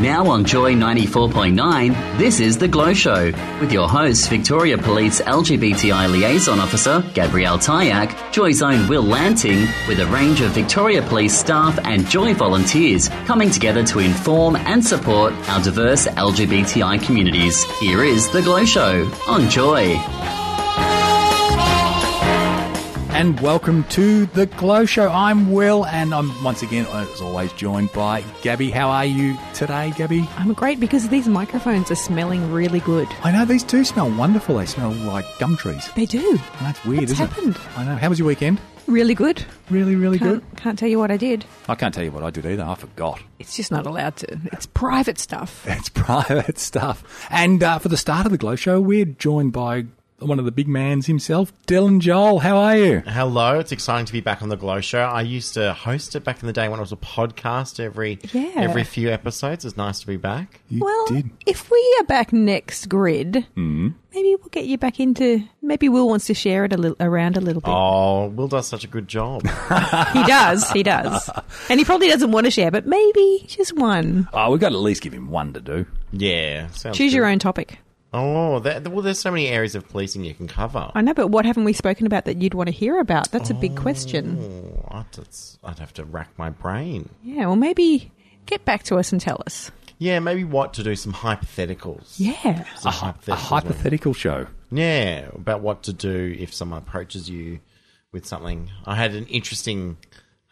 Now on Joy 94.9, this is The GLLO Show with your hosts, Victoria Police LGBTI Liaison Officer Gabrielle Tyack, Joy's own Will Lanting, with a range of Victoria Police staff and Joy volunteers coming together to inform and support our diverse LGBTI communities. Here is The GLLO Show on Joy. And welcome to the GLLO Show. I'm Will, and I'm once again, as always, joined by Gabby. How are you today, Gabby? I'm great because these microphones are smelling really good. I know these do smell wonderful. They smell like gum trees. They do. And That's weird, What's isn't happened? it? I know. How was your weekend? Really good. Really, really Can't, good. can't tell you what I did. I can't tell you what I did either. I forgot. It's just not allowed to. It's private stuff. It's private stuff. And uh, for the start of the GLLO Show, we're joined by one of the big mans himself, Dylan Joel. How are you? Hello, it's exciting to be back on the GLLO Show. I used to host it back in the day when it was a podcast every Yeah. every few episodes. It's nice to be back. You well, did. if we are back next grid, mm-hmm. maybe we'll get you back into. Maybe Will wants to share it a little around a little bit. Oh, Will does such a good job. He does. He does. And he probably doesn't want to share, but maybe just one. Oh, we've got to at least give him one to do. yeah, Choose good. your own topic. Oh, that, well, there's so many areas of policing you can cover. I know, but what haven't we spoken about that you'd want to hear about? That's a big question. Oh, I'd, it's- I'd have to rack my brain. Yeah, well, maybe get back to us and tell us. Yeah, maybe what to do. Some hypotheticals. Yeah. Some A hypotheticals. hypothetical show. Yeah, about what to do if someone approaches you with something. I had an interesting,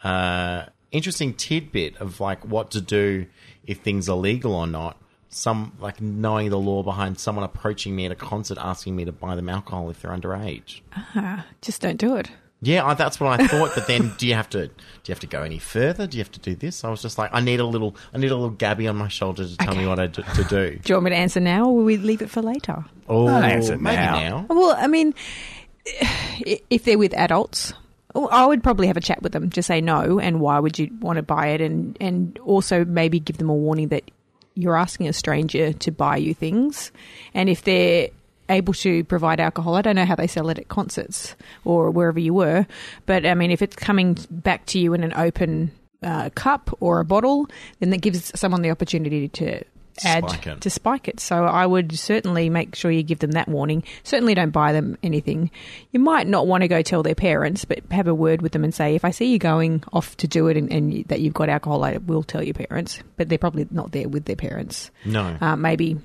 uh, interesting tidbit of like what to do if things are legal or not. Some like knowing the law behind someone approaching me at a concert asking me to buy them alcohol if they're underage. Ah, just don't do it. Yeah, I, that's what I thought. But then, do you have to? Do you have to go any further? Do you have to do this? I was just like, I need a little, I need a little Gabby on my shoulder to tell me what I to do. Do you want me to answer now, or will we leave it for later? Oh, answer maybe now. now. Well, I mean, if they're with adults, I would probably have a chat with them to say no, and why would you want to buy it, and and also maybe give them a warning that you're asking a stranger to buy you things, and if they're able to provide alcohol, I don't know how they sell it at concerts or wherever you were, but I mean, if it's coming back to you in an open uh, cup or a bottle, then that gives someone the opportunity to add Spike to spike it. So I would certainly make sure you give them that warning. Certainly don't buy them anything. You might not want to go tell their parents, but have a word with them and say, if I see you going off to do it and, and you- that you've got alcohol, I will tell your parents. But they're probably not there with their parents. No. Uh, maybe,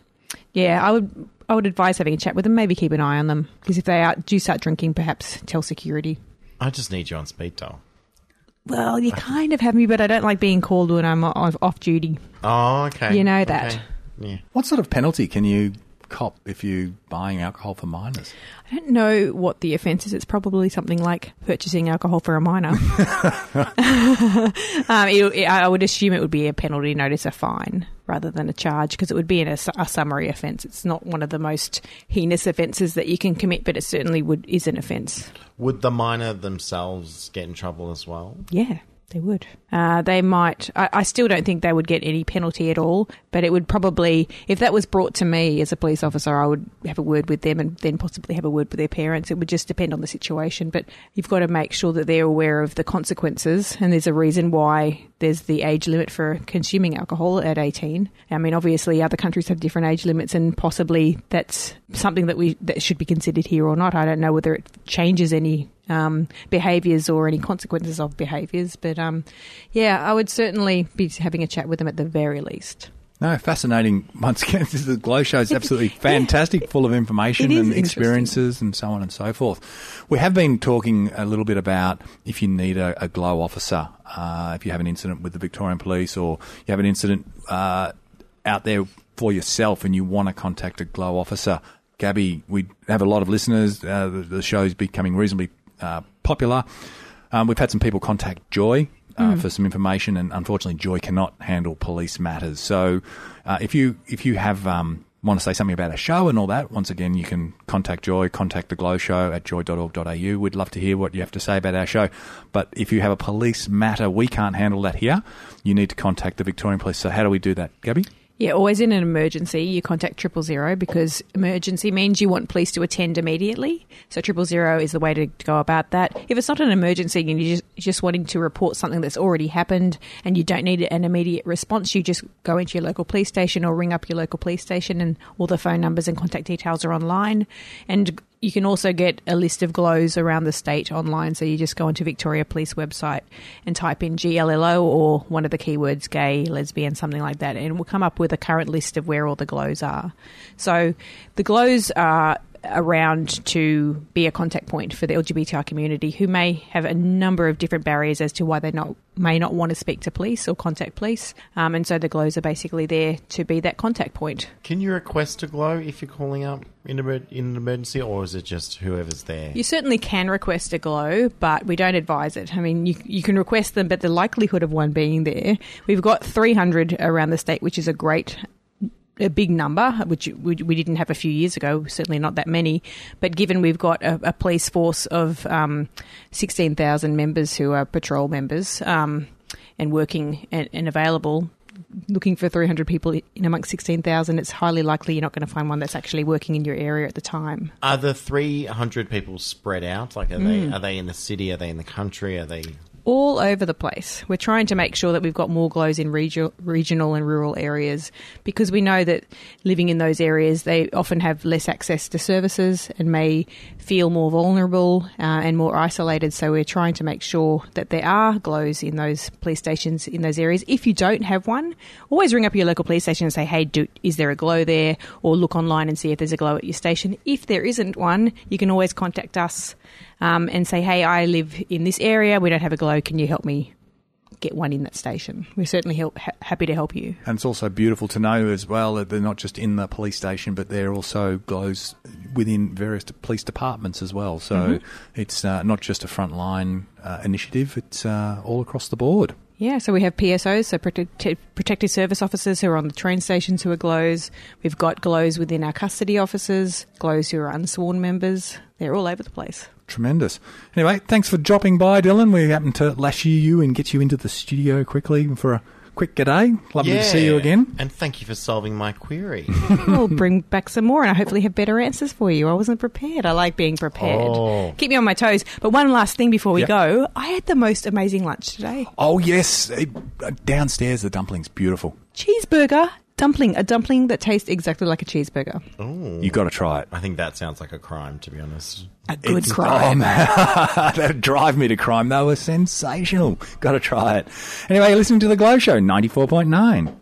yeah, I would. I would advise having a chat with them. Maybe keep an eye on them because if they are, do start drinking, perhaps tell security. I just need you on speed dial. Well, you kind of have me, but I don't like being called when I'm off, off duty. Oh, okay. You know that. Okay. Yeah. What sort of penalty can you cop if you're buying alcohol for minors? I don't know what the offence is. It's probably something like purchasing alcohol for a minor. um, it, it- I would assume it would be a penalty notice, a fine, rather than a charge, because it would be in a, a summary offence. It's not one of the most heinous offences that you can commit, but it certainly would is an offence. Would the minor themselves get in trouble as well? Yeah. They would. Uh, they might. I, I still don't think they would get any penalty at all, but it would probably, if that was brought to me as a police officer, I would have a word with them and then possibly have a word with their parents. It would just depend on the situation, but you've got to make sure that they're aware of the consequences, and there's a reason why there's the age limit for consuming alcohol at 18. I mean, obviously, other countries have different age limits, and possibly that's something that we that should be considered here or not. I don't know whether it changes any um, behaviours or any consequences of behaviours. But um, yeah, I would certainly be having a chat with them at the very least. No, fascinating. Once again, this is the GLLO Show is absolutely fantastic, full of information and experiences and so on and so forth. We have been talking a little bit about if you need a, a Glow officer, uh, if you have an incident with the Victorian Police or you have an incident uh, out there for yourself and you want to contact a Glow officer. Gabby, we have a lot of listeners. Uh, the, the show's becoming reasonably uh, popular. Um, we've had some people contact Joy uh, for some information, and unfortunately, Joy cannot handle police matters. So, uh, if you if you have um, want to say something about our show and all that, once again, you can contact Joy, contact the GLLO Show at joy.org.au. We'd love to hear what you have to say about our show. But if you have a police matter, we can't handle that here. You need to contact the Victorian Police. So how do we do that, Gabby? Yeah, always in an emergency, you contact triple zero because emergency means you want police to attend immediately. So triple zero is the way to go about that. If it's not an emergency and you're just, just wanting to report something that's already happened and you don't need an immediate response, you just go into your local police station or ring up your local police station and all the phone numbers and contact details are online. And you can also get a list of glows around the state online. So you just go onto Victoria Police website and type in GLLO or one of the keywords gay, lesbian, something like that, and we'll come up with a current list of where all the glows are. So the glows are around to be a contact point for the LGBTI community who may have a number of different barriers as to why they not may not want to speak to police or contact police. Um, and so the glows are basically there to be that contact point. Can you request a glow if you're calling up in, in an emergency, or is it just whoever's there? You certainly can request a glow, but we don't advise it. I mean, you, you can request them, but the likelihood of one being there, we've got 300 around the state, which is a great a big number, which we, didn't have a few years ago, certainly not that many. But given we've got a, a police force of um, 16,000 members who are patrol members um, and working and, and available, looking for 300 people in amongst 16,000, it's highly likely you're not going to find one that's actually working in your area at the time. Are the 300 people spread out? Like, are they are they in the city? Are they in the country? Are they? All over the place. We're trying to make sure that we've got more glows in regio- regional and rural areas because we know that living in those areas, they often have less access to services and may feel more vulnerable uh, and more isolated. So we're trying to make sure that there are glows in those police stations in those areas. If you don't have one, always ring up your local police station and say, "Hey, do, is there a glow there?" Or look online and see if there's a glow at your station. If there isn't one, you can always contact us um, and say, hey, I live in this area. We don't have a glow. Can you help me get one in that station? We're certainly help, ha- happy to help you. And it's also beautiful to know as well that they're not just in the police station, but they're also glows within various police departments as well. So it's uh, not just a frontline uh, initiative; it's uh, all across the board. Yeah, so we have PSOs, so protective service officers who are on the train stations who are glows. We've got glows within our custody officers, glows who are unsworn members. They're all over the place. Tremendous. Anyway, thanks for dropping by, Dylan. We happened to lash you and get you into the studio quickly for a quick g'day. Lovely to see you again. And thank you for solving my query. we'll bring back some more and I hopefully have better answers for you. I wasn't prepared. I like being prepared. Oh. Keep me on my toes. But one last thing before we Yep. go, I had the most amazing lunch today. Oh yes, Eh, downstairs the dumplings, beautiful. Cheeseburger dumpling, a dumpling that tastes exactly like a cheeseburger. Oh. You got to try it. I think that sounds like a crime, to be honest. A good It's- crime. Oh, man. That'd drive me to crime. They were sensational. Got to try it. Anyway, you're listening to The GLLO Show, 94.9.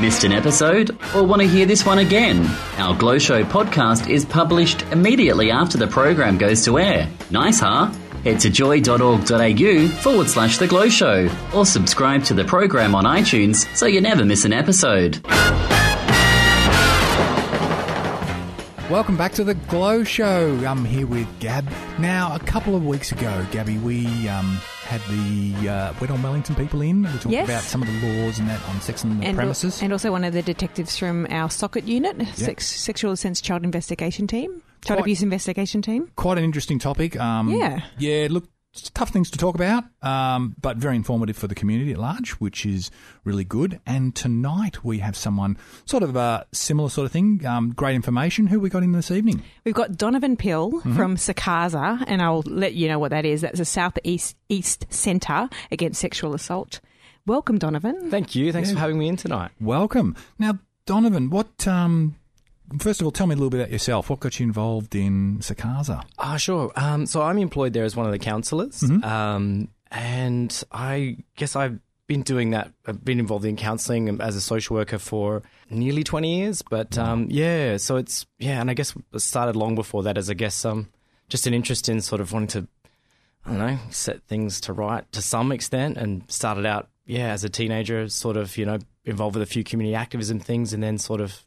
Missed an episode? Or want to hear this one again? Our GLLO Show podcast is published immediately after the program goes to air. Nice, huh? Head to joy.org.au forward slash The GLLO Show or subscribe to the program on iTunes so you never miss an episode. Welcome back to The GLLO Show. I'm here with Gab. Now, a couple of weeks ago, Gabby, we um, had the uh, Wet on Wellington people in. We talked Yes. about some of the laws and that on sex on the And, premises. and also one of the detectives from our SOCIT unit, sex, sexual offence child investigation team, child Quite- abuse investigation team. Quite an interesting topic. Um, Yeah. Yeah, look, tough things to talk about, um, but very informative for the community at large, which is really good. And tonight we have someone sort of a similar sort of thing. Um, great information. Who we got in this evening? We've got Donovan Pill Mm-hmm. from SECASA, and I'll let you know what that is. That's a Southeast East Centre against sexual assault. Welcome, Donovan. Thank you. Thanks Yeah. for having me in tonight. Welcome. Now, Donovan, what? Um, first of all, tell me a little bit about yourself. What got you involved in SECASA? Ah, sure. Um, so I'm employed there as one of the counselors um, and I guess I've been doing that. I've been involved in counselling as a social worker for nearly 20 years. But um, yeah, so it's yeah, and I guess it started long before that as I guess um, just an interest in sort of wanting to I don't know set things to right to some extent, and started out yeah as a teenager, sort of you know involved with a few community activism things, and then sort of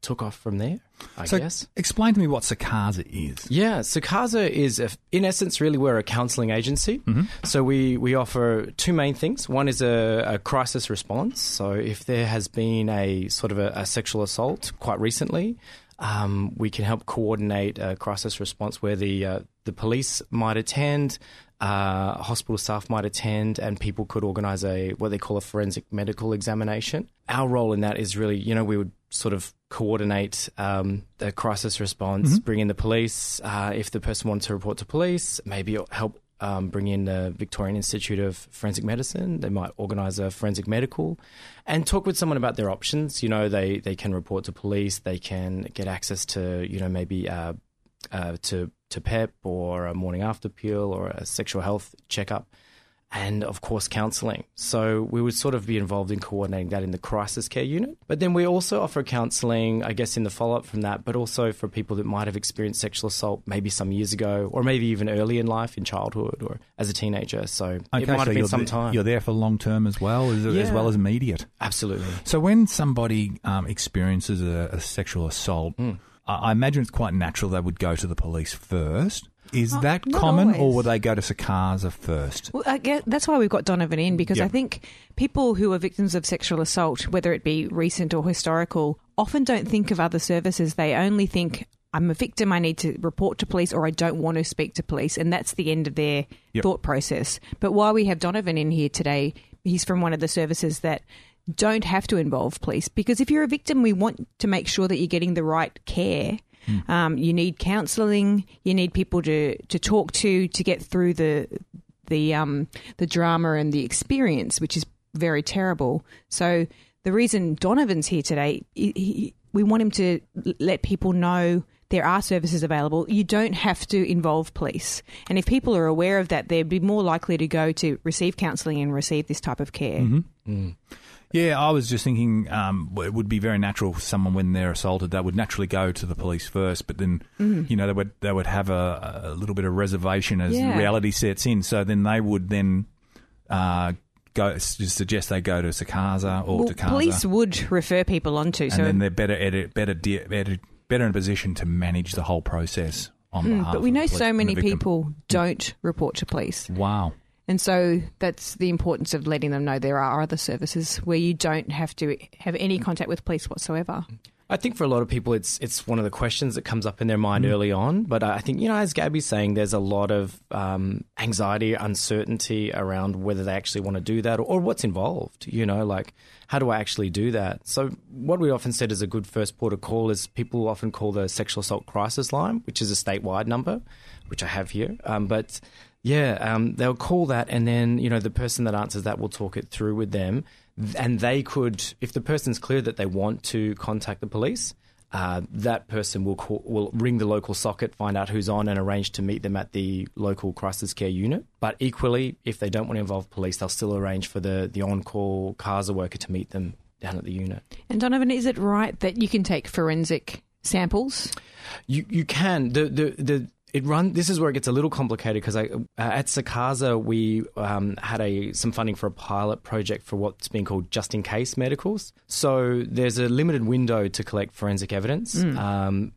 took off from there. I so guess. explain to me what SECASA is. Yeah, so CASA is, a, in essence, really we're a counselling agency. So we, we offer two main things. One is a, a crisis response. So if there has been a sort of a, a sexual assault quite recently, um, we can help coordinate a crisis response where the uh, the police might attend, uh, hospital staff might attend, and people could organise a what they call a forensic medical examination. Our role in that is really, you know, we would sort of coordinate um, the crisis response, bring in the police. Uh, if the person wanted to report to police, maybe help um, bring in the Victorian Institute of Forensic Medicine. They might organise a forensic medical and talk with someone about their options. You know, they, they can report to police, they can get access to, you know, maybe uh, uh, to, to PEP or a morning after pill or a sexual health checkup. And of course, counselling. So we would sort of be involved in coordinating that in the crisis care unit. But then we also offer counselling, I guess, in the follow up from that, but also for people that might have experienced sexual assault maybe some years ago, or maybe even early in life, in childhood or as a teenager. So it might so have been you're some time. You're there for long term as well, as, as well as immediate. Absolutely. So when somebody um, experiences a, a sexual assault. I, I imagine it's quite natural they would go to the police first. Is Oh, that common, or always. would they go to SECASA first? Well, I guess that's why we've got Donovan in because Yeah. I think people who are victims of sexual assault, whether it be recent or historical, often don't think of other services. They only think, I'm a victim, I need to report to police, or I don't want to speak to police. And that's the end of their Yep. thought process. But while we have Donovan in here today, he's from one of the services that don't have to involve police because if you're a victim, we want to make sure that you're getting the right care. Um, you need counselling. You need people to, to talk to to get through the the um, the drama and the experience, which is very terrible. So the reason Donovan's here today, he, he, we want him to let people know there are services available. You don't have to involve police, and if people are aware of that, they'd be more likely to go to receive counselling and receive this type of care. Yeah, I was just thinking um, it would be very natural for someone when they're assaulted, they would naturally go to the police first, but then you know they would they would have a, a little bit of reservation as Yeah. reality sets in. So then they would then uh, go suggest they go to SECASA or Well, to Casa, police would refer people onto. and so then they're better at it, better de- better better in a position to manage the whole process on Mm, behalf. but we know so many people don't report to police. Wow. And so that's the importance of letting them know there are other services where you don't have to have any contact with police whatsoever. I think for a lot of people, it's it's one of the questions that comes up in their mind Mm. early on. But I think you know, as Gabby's saying, there's a lot of um, anxiety, uncertainty around whether they actually want to do that or, or what's involved. You know, like how do I actually do that? So what we often said is a good first port of call is people often call the sexual assault crisis line, which is a statewide number, which I have here. Um, but yeah, um, they'll call that, and then you know the person that answers that will talk it through with them, and they could, if the person's clear that they want to contact the police, uh, that person will call, will ring the local SOCIT, find out who's on, and arrange to meet them at the local crisis care unit. But equally, if they don't want to involve police, they'll still arrange for the the on call CASA worker to meet them down at the unit. And Donovan, is it right that you can take forensic samples? You you can the the the it run. This is where it gets a little complicated because I uh, at SECASA we um, had a some funding for a pilot project for what's being called just in case medicals. So there's a limited window to collect forensic evidence, um,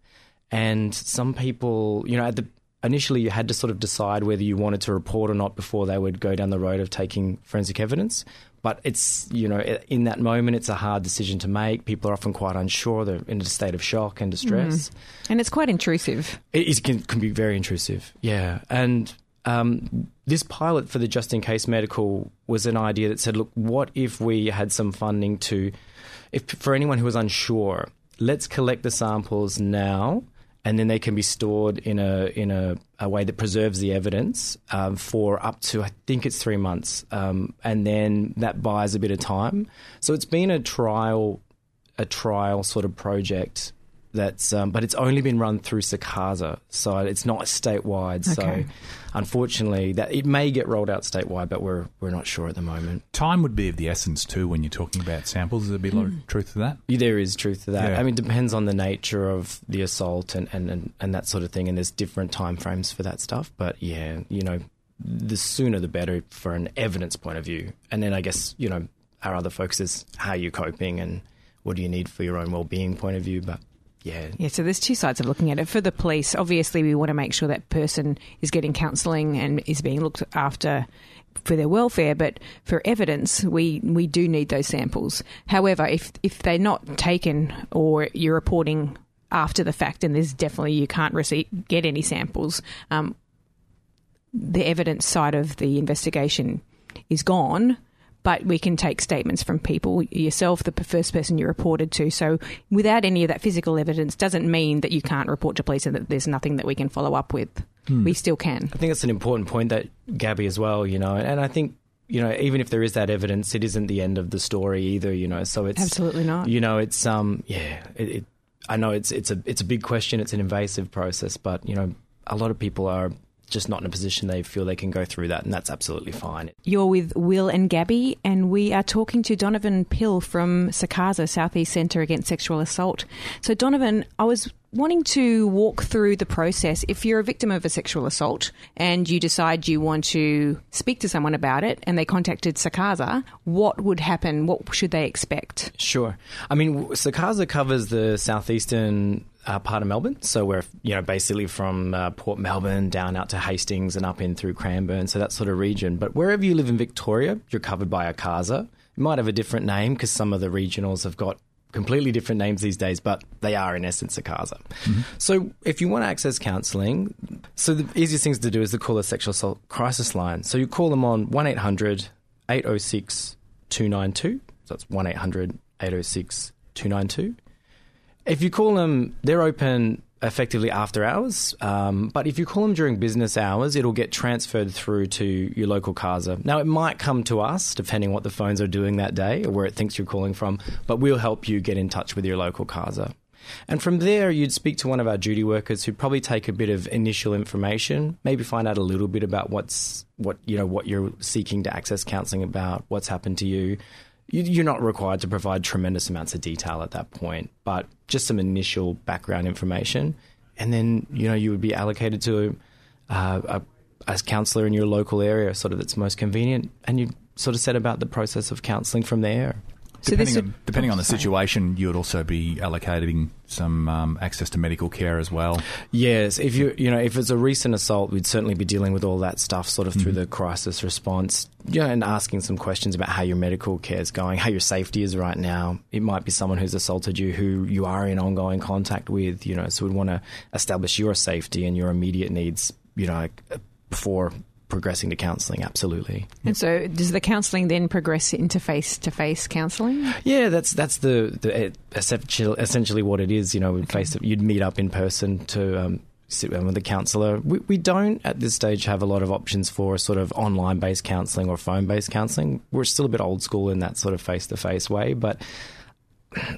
and some people, you know, at the initially you had to sort of decide whether you wanted to report or not before they would go down the road of taking forensic evidence. But it's, you know, in that moment, it's a hard decision to make. People are often quite unsure. They're in a state of shock and distress. And it's quite intrusive. It is, can, can be very intrusive. Yeah. And um, this pilot for the just in case medical was an idea that said, look, what if we had some funding to, if for anyone who was unsure, let's collect the samples now. And then they can be stored in a in a, a way that preserves the evidence um, for up to I think it's three months, um, and then that buys a bit of time. So it's been a trial a trial sort of project that's um, but it's only been run through SECASA, so it's not statewide. Okay. So unfortunately, that it may get rolled out statewide, but we're we're not sure at the moment. Time would be of the essence too when you're talking about samples. There'd be a lot of truth to that. There is truth to that. Yeah. I mean, it depends on the nature of the assault and, and, and, and that sort of thing, and there's different time frames for that stuff. But yeah, you know, the sooner the better for an evidence point of view. And then I guess you know our other focus is how you're coping and what do you need for your own well-being point of view. But yeah, Yeah, so there's two sides of looking at it. For the police, obviously, we want to make sure that person is getting counselling and is being looked after for their welfare. But for evidence, we, we do need those samples. However, if if they're not taken or you're reporting after the fact, and there's definitely you can't receive get any samples, um, the evidence side of the investigation is gone. But we can take statements from people, yourself, the first person you reported to. So, without any of that physical evidence, doesn't mean that you can't report to police and that there's nothing that we can follow up with. We still can. I think that's an important point that Gabby as well, you know, and I think you know even if there is that evidence, it isn't the end of the story either, you know. So it's Absolutely not. You know, it's um yeah, it, it, I know it's it's a it's a big question, it's an invasive process, but you know, a lot of people are just not in a position they feel they can go through that, and that's absolutely fine. You're with Will and Gabby, and we are talking to Donovan Pill from SECASA Southeast Centre Against Sexual Assault. So, Donovan, I was wanting to walk through the process. If you're a victim of a sexual assault and you decide you want to speak to someone about it and they contacted SECASA, what would happen? What should they expect? Sure. I mean, SECASA covers the southeastern uh, part of Melbourne. So we're, you know, basically from uh, Port Melbourne down out to Hastings and up in through Cranbourne, so that sort of region. But wherever you live in Victoria, you're covered by a CASA. It might have a different name because some of the regionals have got completely different names these days, but they are in essence a CASA. Mm-hmm. So if you want to access counselling, so the easiest things to do is to call a sexual assault crisis line. So you call them on 1 800 806 292. So that's 1 800 806 292. If you call them, they're open effectively after hours. Um, but if you call them during business hours, it'll get transferred through to your local CASA. Now, it might come to us, depending what the phones are doing that day or where it thinks you're calling from, but we'll help you get in touch with your local CASA. And from there, you'd speak to one of our duty workers who'd probably take a bit of initial information, maybe find out a little bit about what's what you know what you're seeking to access counselling about, what's happened to you. You- You're not required to provide tremendous amounts of detail at that point, but just some initial background information, and then you know you would be allocated to uh, a, a counsellor in your local area, sort of that's most convenient, and you sort of set about the process of counselling from there. So depending this on, depending on the situation, you would also be allocating some um, access to medical care as well. Yes, if you you know if it's a recent assault, we'd certainly be dealing with all that stuff sort of through the crisis response, yeah, and asking some questions about how your medical care is going, how your safety is right now. It might be someone who's assaulted you who you are in ongoing contact with, you know, so we'd want to establish your safety and your immediate needs, you know, uh, before progressing to counselling. Absolutely. And so, does the counselling then progress into face to face counselling? Yeah, that's that's the, the essentially, what it is. You know, we'd face you'd meet up in person to um, sit down with a counsellor. We, we don't at this stage have a lot of options for sort of online based counselling or phone based counselling. We're still a bit old school in that sort of face to face way, but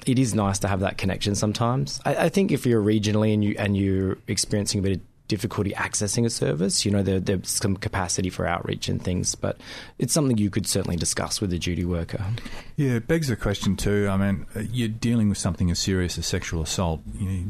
it is nice to have that connection sometimes. I, I think if you're regionally and you and you're experiencing a bit of difficulty accessing a service, you know, there, there's some capacity for outreach and things, but it's something you could certainly discuss with a duty worker. Yeah, it begs the question too. I mean, uh, you're dealing with something as serious as sexual assault. You know,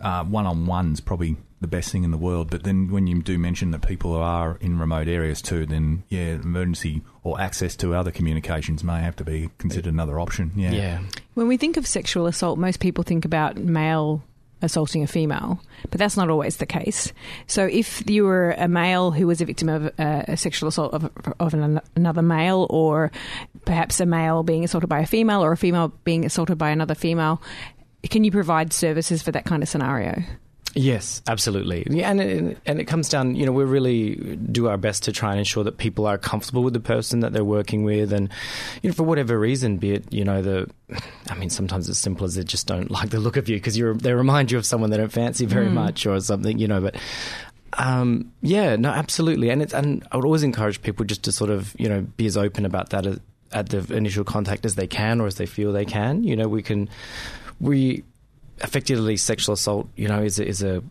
uh, one-on-one's probably the best thing in the world. But then when you do mention that people are in remote areas too, then yeah, emergency or access to other communications may have to be considered another option. Yeah. yeah. When we think of sexual assault, most people think about male assaulting a female, but that's not always the case. So, if you were a male who was a victim of uh, a sexual assault of, of an, another male, or perhaps a male being assaulted by a female, or a female being assaulted by another female, can you provide services for that kind of scenario? Yes, absolutely. Yeah, and it, and it comes down, you know, we really do our best to try and ensure that people are comfortable with the person that they're working with, and you know, for whatever reason, be it, you know, the, I mean, sometimes it's simple as they just don't like the look of you because you're they remind you of someone they don't fancy very much or something, you know, but. Um, yeah, no, absolutely, and it's and I would always encourage people just to sort of you know be as open about that as, at the initial contact as they can or as they feel they can. You know, we can we effectively sexual assault, you know, is a, is a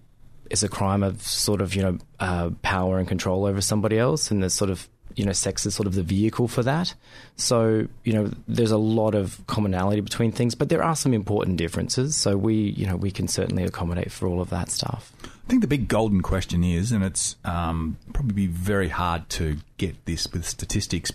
is a crime of sort of you know uh, power and control over somebody else, and there's sort of you know sex is sort of the vehicle for that. So you know there's a lot of commonality between things, but there are some important differences. So we you know we can certainly accommodate for all of that stuff. I think the big golden question is, and it's um, probably be very hard to get this with statistics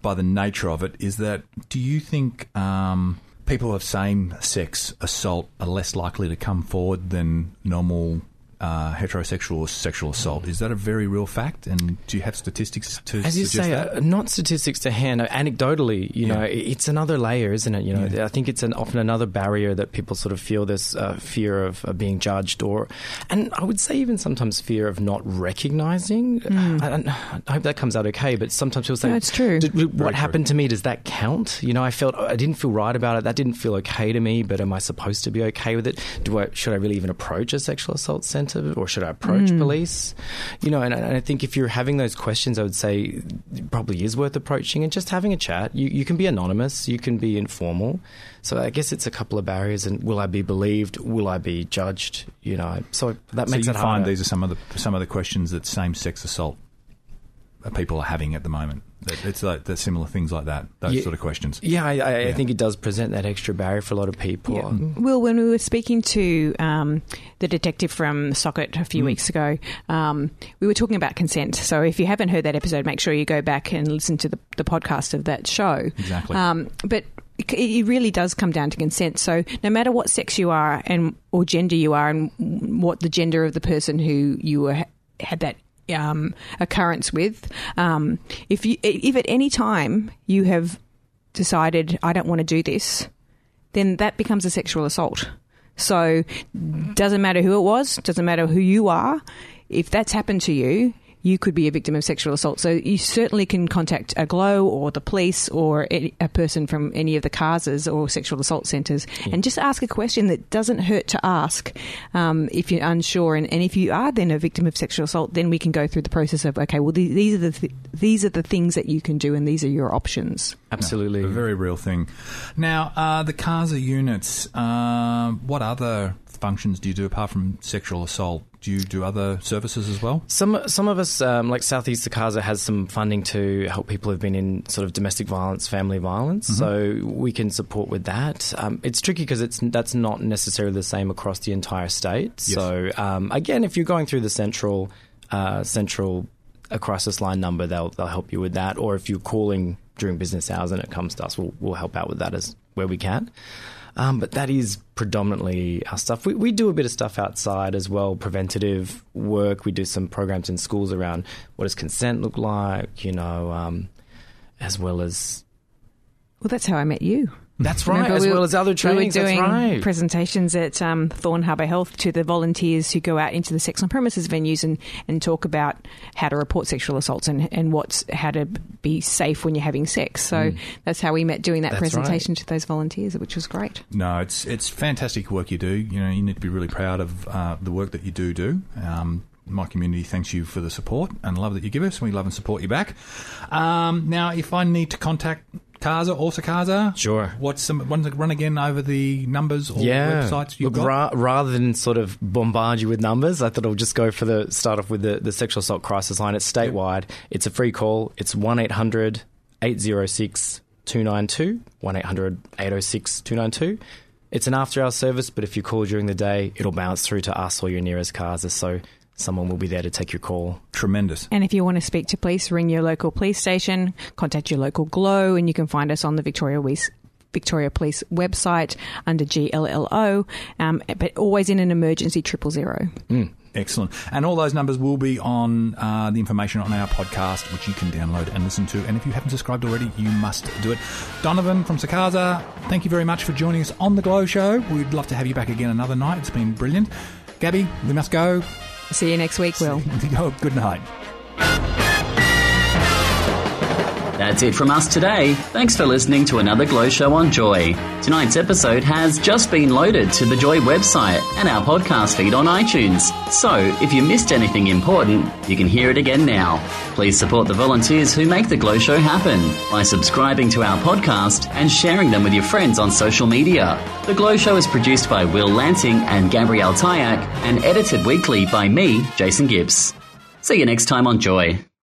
by the nature of it, is that do you think um, people of same sex assault are less likely to come forward than normal uh, heterosexual or sexual assault. Is that a very real fact? And do you have statistics to As you say, that? uh, not statistics to hand. uh, Anecdotally, you Yeah. know, it's another layer, isn't it? You know, Yeah. I think it's an, often another barrier that people sort of feel this uh, fear of uh, being judged, or, and I would say even sometimes fear of not recognizing. I, I hope that comes out okay. But sometimes people say, No, it's true. "Did- what Very happened to me? Does that count? You know, I felt I didn't feel right about it. That didn't feel okay to me. But am I supposed to be okay with it? Do I should I really even approach a sexual assault center, or should I approach police? You know, and, and I think if you're having those questions, I would say it probably is worth approaching and just having a chat. You you can be anonymous, you can be informal. So I guess it's a couple of barriers. And will I be believed? Will I be judged? You know, so that so makes you it find harder. these are some of the some of the questions that same sex assault uh, people are having at the moment. That- It's like the similar things like that. Those Yeah. sort of questions. yeah, I, I, Yeah. I think it does present that extra barrier for a lot of people. Yeah. Well, when we were speaking to um, the detective from SOCIT a few weeks ago, um, we were talking about consent. So if you haven't heard that episode, make sure you go back and listen to the, the podcast of that show. Exactly. Um, but it it really does come down to consent. So no matter what sex you are and or gender you are, and what the gender of the person who you were, had that um, occurrence with, um, if you if at any time you have decided I don't want to do this, then that becomes a sexual assault. So doesn't matter who it was, doesn't matter who you are. If that's happened to you, you could be a victim of sexual assault. So you certainly can contact a glow or the police or a a person from any of the CASAs or sexual assault centres and just ask a question that doesn't hurt to ask um, if you're unsure. And, and if you are then a victim of sexual assault, then we can go through the process of okay, well these, these are the th- these are the things that you can do and these are your options. Absolutely. A very real thing. Now, uh, the CASA units, um, what other functions do you do apart from sexual assault? Do you do other services as well? Some some of us, um, like Southeast SECASA, has some funding to help people who've been in sort of domestic violence, family violence. So we can support with that. Um, it's tricky because it's that's not necessarily the same across the entire state. Yes. So um, again, if you're going through the central uh, central a crisis line number, they'll they'll help you with that. Or if you're calling during business hours and it comes to us, we'll we'll help out with that as where we can. Um, but that is predominantly our stuff. We, we do a bit of stuff outside as well, preventative work. We do some programs in schools around what does consent look like, you know, um, as well as. Well, that's how I met you. That's right, Remember as we well as other trainings. We were doing right. presentations at um, Thorn Harbour Health to the volunteers who go out into the sex on premises venues and, and talk about how to report sexual assaults and, and what's how to be safe when you're having sex. So that's how we met doing that Mm. That's presentation to those volunteers, which was great. No, it's it's fantastic work you do. You know, you need to be really proud of uh, the work that you do do. Um, my community thanks you for the support and love that you give us. We love and support you back. Um, now, if I need to contact CASA or SECASA, Sure. What's some? Want to run again over the numbers or yeah. websites you've Look, got? ra- rather than sort of bombard you with numbers, I thought I'll just go for the start off with the, the sexual assault crisis line. It's statewide. It's a free call. It's 1 800 806 292. 1 800 806 292. It's an after hour service, but if you call during the day, it'll bounce through to us or your nearest CASA, so someone will be there to take your call. Tremendous. And if you want to speak to police, ring your local police station, contact your local glow, and you can find us on the Victoria Police. Victoria Police website under GLLO, um, but always in an emergency triple zero. Excellent. And all those numbers will be on uh, the information on our podcast, which you can download and listen to. And if you haven't subscribed already, you must do it. Donovan from SECASA, thank you very much for joining us on The GLLO Show. We'd love to have you back again another night. It's been brilliant. Gabby, we must go. See you next week, Will. Oh, good night. That's it from us today. Thanks for listening to another GLLO Show on Joy. Tonight's episode has just been loaded to the Joy website and our podcast feed on iTunes. So, if you missed anything important, you can hear it again now. Please support the volunteers who make the GLLO Show happen by subscribing to our podcast and sharing them with your friends on social media. The GLLO Show is produced by Will Lansing and Gabrielle Tyack and edited weekly by me, Jason Gibbs. See you next time on Joy.